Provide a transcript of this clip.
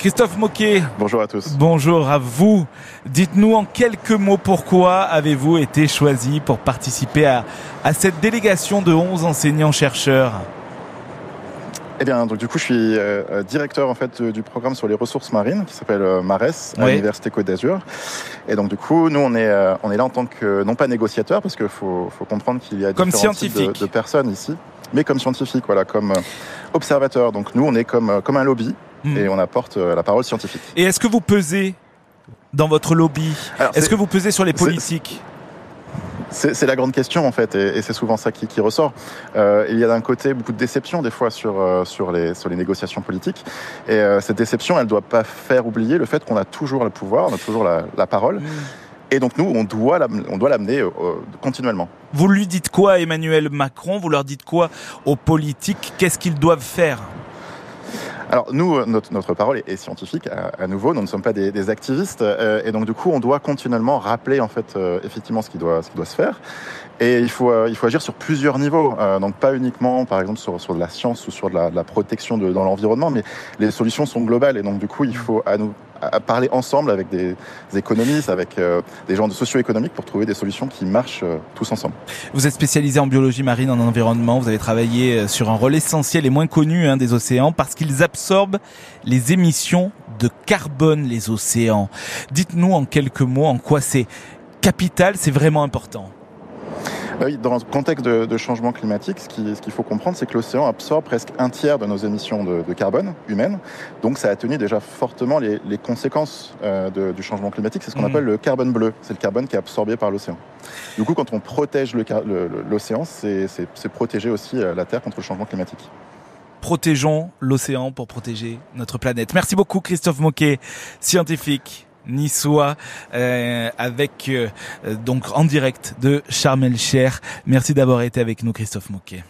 Christophe Moquet. Bonjour à tous. Bonjour à vous. Dites-nous en quelques mots pourquoi avez-vous été choisi pour participer à, à cette délégation de 11 enseignants-chercheurs? Eh bien, donc du coup, je suis euh, directeur en fait du programme sur les ressources marines qui s'appelle euh, MARES à Oui. l'université Côte d'Azur. Et donc du coup, nous on est euh, on est là en tant que non pas négociateur parce qu'il faut faut comprendre qu'il y a Comme différents types scientifique. de, de personnes ici, mais comme scientifique, voilà, comme euh, observateur. Donc nous on est comme euh, comme un lobby Hmm. et on apporte euh, la parole scientifique. Et est-ce que vous pesez dans votre lobby Est-ce que vous pesez sur les politiques C'est la grande question en fait, et, et c'est souvent ça qui, qui ressort. Euh, il y a d'un côté beaucoup de déception des fois sur euh, sur les sur les négociations politiques, et euh, cette déception, elle doit pas faire oublier le fait qu'on a toujours le pouvoir, on a toujours la, la parole, et donc nous, on doit l'amener euh, continuellement. Vous lui dites quoi à Emmanuel Macron? Vous leur dites quoi aux politiques? Qu'est-ce qu'ils doivent faire? Alors nous, euh, notre, notre parole est, scientifique. À, à nouveau, nous ne sommes pas des, des activistes, euh, et donc du coup, on doit continuellement rappeler en fait euh, effectivement ce qui doit ce qui doit se faire. Et il faut euh, il faut agir sur plusieurs niveaux, euh, donc pas uniquement par exemple sur sur de la science ou sur de la, de la protection de, dans l'environnement, mais les solutions sont globales, et donc du coup, il faut à nous à parler ensemble avec des, économistes, avec euh, des gens de socio-économiques pour trouver des solutions qui marchent euh, tous ensemble. Vous êtes spécialisé en biologie marine, en environnement. Vous avez travaillé euh, sur un rôle essentiel et moins connu hein, des océans parce qu'ils absorbent les émissions de carbone, les océans. Dites-nous en quelques mots en quoi c'est capital, c'est vraiment important. Bah oui, dans le contexte de, de changement climatique, ce qui- ce qu'il faut comprendre, c'est que l'océan absorbe presque un tiers de nos émissions de, de carbone humaines. Donc ça atténue déjà fortement les, les conséquences euh, de- du changement climatique. C'est ce qu'on Mhm. appelle le carbone bleu. C'est le carbone qui est absorbé par l'océan. Du coup, quand on protège l'océan, c'est protéger aussi euh, la Terre contre le changement climatique. Protégeons l'océan pour protéger notre planète. Merci beaucoup Christophe Moquet, scientifique niçois, euh, avec euh, donc en direct de Charmel Cher. Merci d'avoir été avec nous Christophe Moquet.